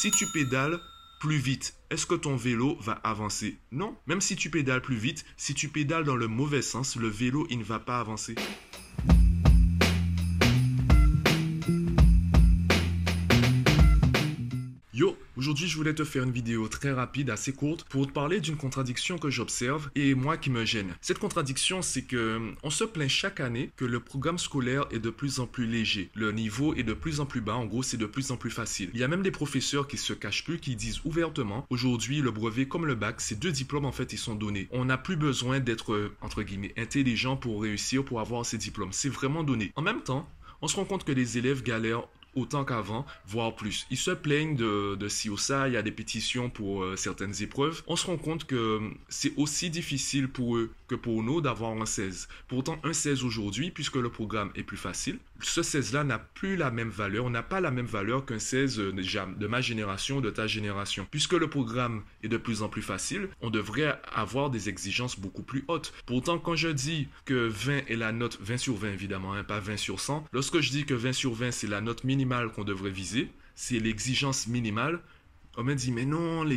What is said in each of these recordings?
Si tu pédales plus vite, est-ce que ton vélo va avancer? Non. Même si tu pédales plus vite, si tu pédales dans le mauvais sens, le vélo, il ne va pas avancer. Aujourd'hui je voulais te faire une vidéo très rapide, assez courte, pour te parler d'une contradiction que j'observe et moi qui me gêne. Cette contradiction, c'est que on se plaint chaque année que le programme scolaire est de plus en plus léger. Le niveau est de plus en plus bas, en gros c'est de plus en plus facile. Il y a même des professeurs qui se cachent plus, qui disent ouvertement, aujourd'hui le brevet comme le bac, ces deux diplômes en fait ils sont donnés. On n'a plus besoin d'être, entre guillemets, intelligent pour réussir, pour avoir ces diplômes. C'est vraiment donné. En même temps, on se rend compte que les élèves galèrent autant qu'avant, voire plus. Ils se plaignent de, de ci ou ça, il y a des pétitions pour euh, certaines épreuves. On se rend compte que c'est aussi difficile pour eux que pour nous d'avoir un 16. Pourtant, un 16 aujourd'hui, puisque le programme est plus facile, ce 16-là n'a plus la même valeur, on n'a pas la même valeur qu'un 16 euh, de ma génération, de ta génération. Puisque le programme est de plus en plus facile, on devrait avoir des exigences beaucoup plus hautes. Pourtant, quand je dis que 20 est la note, 20 sur 20 évidemment, hein, pas 20 sur 100, lorsque je dis que 20 sur 20 c'est la note minimale qu'on devrait viser, c'est l'exigence minimale. On m'a dit, mais non,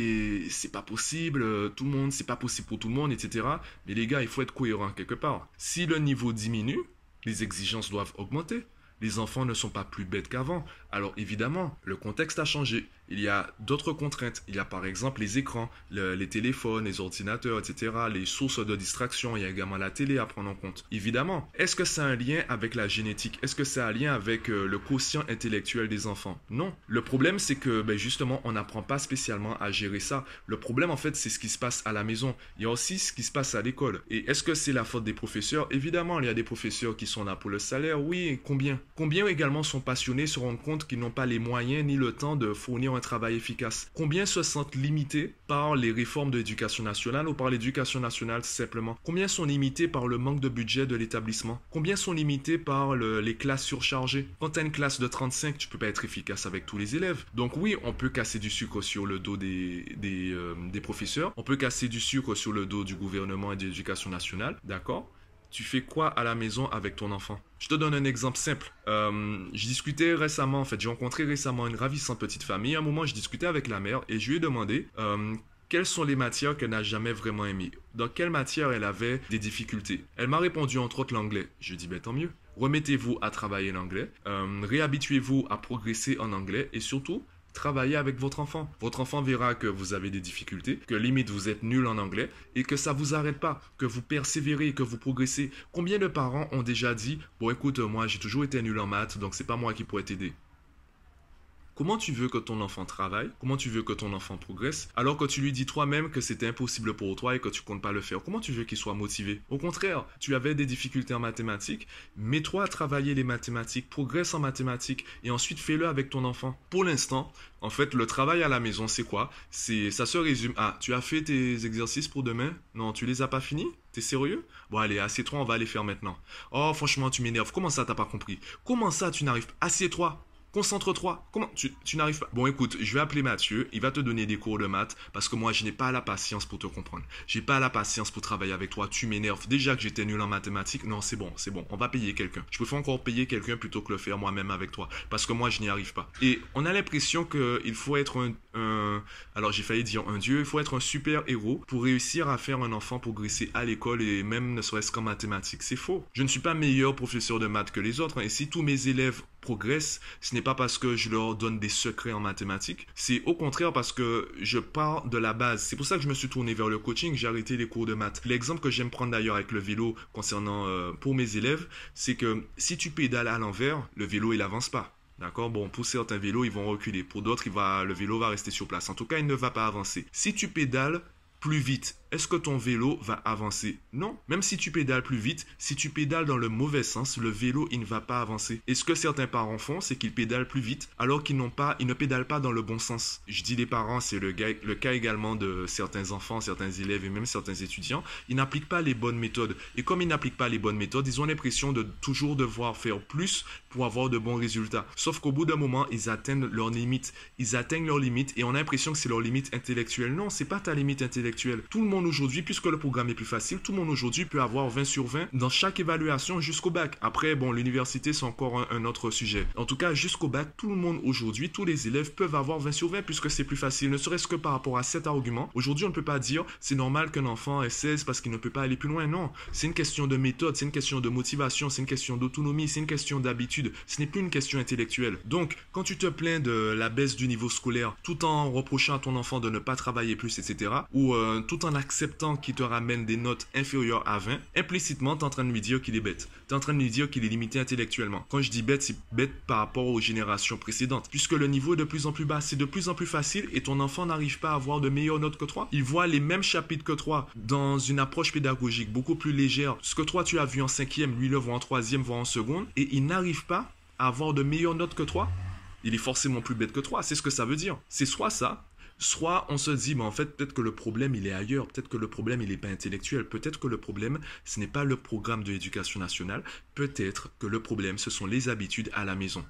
c'est pas possible, tout le monde, c'est pas possible pour tout le monde, etc. Mais les gars, il faut être cohérent quelque part. Si le niveau diminue, les exigences doivent augmenter. Les enfants ne sont pas plus bêtes qu'avant. Alors évidemment, le contexte a changé. Il y a d'autres contraintes. Il y a par exemple les écrans, les téléphones, les ordinateurs, etc., les sources de distraction. Il y a également la télé à prendre en compte. Évidemment, est-ce que ça a un lien avec la génétique? Est-ce que ça a un lien avec euh, le quotient intellectuel des enfants? Non. Le problème, c'est que ben, justement, on n'apprend pas spécialement à gérer ça. Le problème, en fait, c'est ce qui se passe à la maison. Il y a aussi ce qui se passe à l'école. Et est-ce que c'est la faute des professeurs? Évidemment, il y a des professeurs qui sont là pour le salaire. Oui, combien? Combien également sont passionnés, se rendent compte qu'ils n'ont pas les moyens ni le temps de fournir un travail efficace. Combien se sentent limités par les réformes de l'éducation nationale ou par l'éducation nationale simplement? Combien sont limités par le manque de budget de l'établissement? Combien sont limités par les classes surchargées? Quand tu as une classe de 35, tu peux pas être efficace avec tous les élèves. Donc oui, on peut casser du sucre sur le dos des, euh, des professeurs, on peut casser du sucre sur le dos du gouvernement et de l'éducation nationale, d'accord? Tu fais quoi à la maison avec ton enfant? Je te donne un exemple simple. Euh, je discutais récemment, en fait, j'ai rencontré récemment une ravissante petite famille. À un moment, je discutais avec la mère et je lui ai demandé euh, quelles sont les matières qu'elle n'a jamais vraiment aimées? Dans quelle matière elle avait des difficultés? Elle m'a répondu entre autres l'anglais. Je dit, ben tant mieux. Remettez-vous à travailler l'anglais. Euh, réhabituez-vous à progresser en anglais et surtout, Travaillez avec votre enfant. Votre enfant verra que vous avez des difficultés, que limite vous êtes nul en anglais et que ça vous arrête pas, que vous persévérez, que vous progressez. Combien de parents ont déjà dit "Bon écoute, moi j'ai toujours été nul en maths, donc c'est pas moi qui pourrais t'aider?" Comment tu veux que ton enfant travaille? Comment tu veux que ton enfant progresse? Alors que tu lui dis toi-même que c'était impossible pour toi et que tu comptes pas le faire. Comment tu veux qu'il soit motivé? Au contraire, tu avais des difficultés en mathématiques, mets-toi à travailler les mathématiques, progresse en mathématiques et ensuite fais-le avec ton enfant. Pour l'instant, en fait, le travail à la maison, c'est quoi? C'est ça se résume à tu as fait tes exercices pour demain? Non, tu les as pas finis? T'es sérieux? Bon allez, assieds-toi, on va les faire maintenant. Oh franchement, tu m'énerves. Comment ça t'as pas compris? Comment ça tu n'arrives pas? Assieds-toi. Concentre-toi. Comment tu, n'arrives pas Bon, écoute, je vais appeler Mathieu. Il va te donner des cours de maths parce que moi, je n'ai pas la patience pour te comprendre. J'ai pas la patience pour travailler avec toi. Tu m'énerves. Déjà que j'étais nul en mathématiques. Non, c'est bon, c'est bon. On va payer quelqu'un. Je préfère encore payer quelqu'un plutôt que le faire moi-même avec toi parce que moi, je n'y arrive pas. Et on a l'impression qu'il faut être un, un alors j'ai failli dire un dieu. Il faut être un super héros pour réussir à faire un enfant progresser à l'école et même ne serait-ce qu'en mathématiques. C'est faux. Je ne suis pas meilleur professeur de maths que les autres. Hein. Et si tous mes élèves progressent, ce n'est pas parce que je leur donne des secrets en mathématiques, c'est au contraire parce que je pars de la base. C'est pour ça que je me suis tourné vers le coaching, j'ai arrêté les cours de maths. L'exemple que j'aime prendre d'ailleurs avec le vélo concernant euh, pour mes élèves, c'est que si tu pédales à l'envers, le vélo il avance pas. D'accord? Bon, pour certains vélos, ils vont reculer. Pour d'autres, le vélo va rester sur place. En tout cas, il ne va pas avancer. Si tu pédales plus vite, est-ce que ton vélo va avancer? Non. Même si tu pédales plus vite, si tu pédales dans le mauvais sens, le vélo, il ne va pas avancer. Et ce que certains parents font, c'est qu'ils pédalent plus vite alors qu'ils n'ont pas, ils ne pédalent pas dans le bon sens. Je dis les parents, c'est le, cas également de certains enfants, certains élèves et même certains étudiants. Ils n'appliquent pas les bonnes méthodes. Et comme ils n'appliquent pas les bonnes méthodes, ils ont l'impression de toujours devoir faire plus pour avoir de bons résultats. Sauf qu'au bout d'un moment, ils atteignent leurs limites. Ils atteignent leurs limites et on a l'impression que c'est leur limite intellectuelle. Non, c'est pas ta limite intellectuelle. Tout le monde aujourd'hui, puisque le programme est plus facile, tout le monde aujourd'hui peut avoir 20 sur 20 dans chaque évaluation jusqu'au bac. Après, bon, l'université, c'est encore un, autre sujet. En tout cas, jusqu'au bac, tout le monde aujourd'hui, tous les élèves peuvent avoir 20 sur 20 puisque c'est plus facile, ne serait-ce que par rapport à cet argument. Aujourd'hui, on ne peut pas dire c'est normal qu'un enfant ait 16 parce qu'il ne peut pas aller plus loin. Non, c'est une question de méthode, c'est une question de motivation, c'est une question d'autonomie, c'est une question d'habitude. Ce n'est plus une question intellectuelle. Donc, quand tu te plains de la baisse du niveau scolaire tout en reprochant à ton enfant de ne pas travailler plus, etc., ou euh, tout en acceptant qu'il te ramène des notes inférieures à 20, implicitement, tu es en train de lui dire qu'il est bête. Tu es en train de lui dire qu'il est limité intellectuellement. Quand je dis bête, c'est bête par rapport aux générations précédentes. Puisque le niveau est de plus en plus bas, c'est de plus en plus facile et ton enfant n'arrive pas à avoir de meilleures notes que toi. Il voit les mêmes chapitres que toi dans une approche pédagogique beaucoup plus légère. Ce que toi tu as vu en cinquième, lui le voit en troisième, voire en seconde, et il n'arrive pas à avoir de meilleures notes que toi. Il est forcément plus bête que toi, c'est ce que ça veut dire. C'est soit ça, soit on se dit, mais en fait, peut-être que le problème, il est ailleurs, peut-être que le problème, il n'est pas intellectuel, peut-être que le problème, ce n'est pas le programme de l'éducation nationale, peut-être que le problème, ce sont les habitudes à la maison.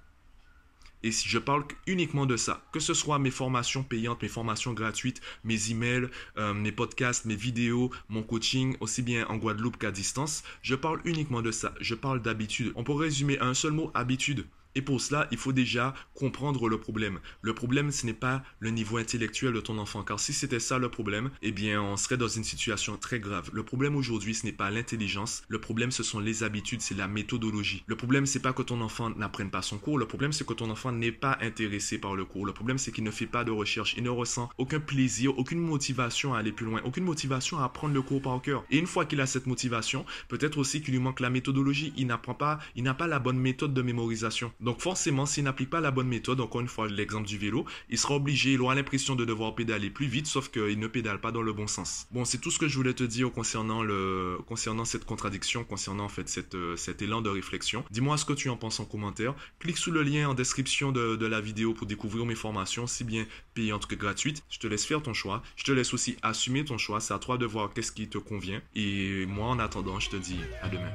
Et si je parle uniquement de ça, que ce soit mes formations payantes, mes formations gratuites, mes emails, euh, mes podcasts, mes vidéos, mon coaching, aussi bien en Guadeloupe qu'à distance, je parle uniquement de ça. Je parle d'habitude. On peut résumer un seul mot, habitude. Et pour cela, il faut déjà comprendre le problème. Le problème, ce n'est pas le niveau intellectuel de ton enfant, car si c'était ça le problème, eh bien, on serait dans une situation très grave. Le problème aujourd'hui, ce n'est pas l'intelligence. Le problème, ce sont les habitudes, c'est la méthodologie. Le problème, c'est pas que ton enfant n'apprenne pas son cours. Le problème, c'est que ton enfant n'est pas intéressé par le cours. Le problème, c'est qu'il ne fait pas de recherche. Il ne ressent aucun plaisir, aucune motivation à aller plus loin, aucune motivation à apprendre le cours par cœur. Et une fois qu'il a cette motivation, peut-être aussi qu'il lui manque la méthodologie. Il n'apprend pas, il n'a pas la bonne méthode de mémorisation. Donc forcément, s'il n'applique pas la bonne méthode, encore une fois l'exemple du vélo, il sera obligé, il aura l'impression de devoir pédaler plus vite, sauf qu'il ne pédale pas dans le bon sens. Bon, c'est tout ce que je voulais te dire concernant, cette contradiction, concernant en fait euh, cet élan de réflexion. Dis-moi ce que tu en penses en commentaire. Clique sous le lien en description de, de la vidéo pour découvrir mes formations, si bien payantes que gratuites. Je te laisse faire ton choix. Je te laisse aussi assumer ton choix. C'est à toi de voir qu'est-ce qui te convient. Et moi, en attendant, je te dis à demain.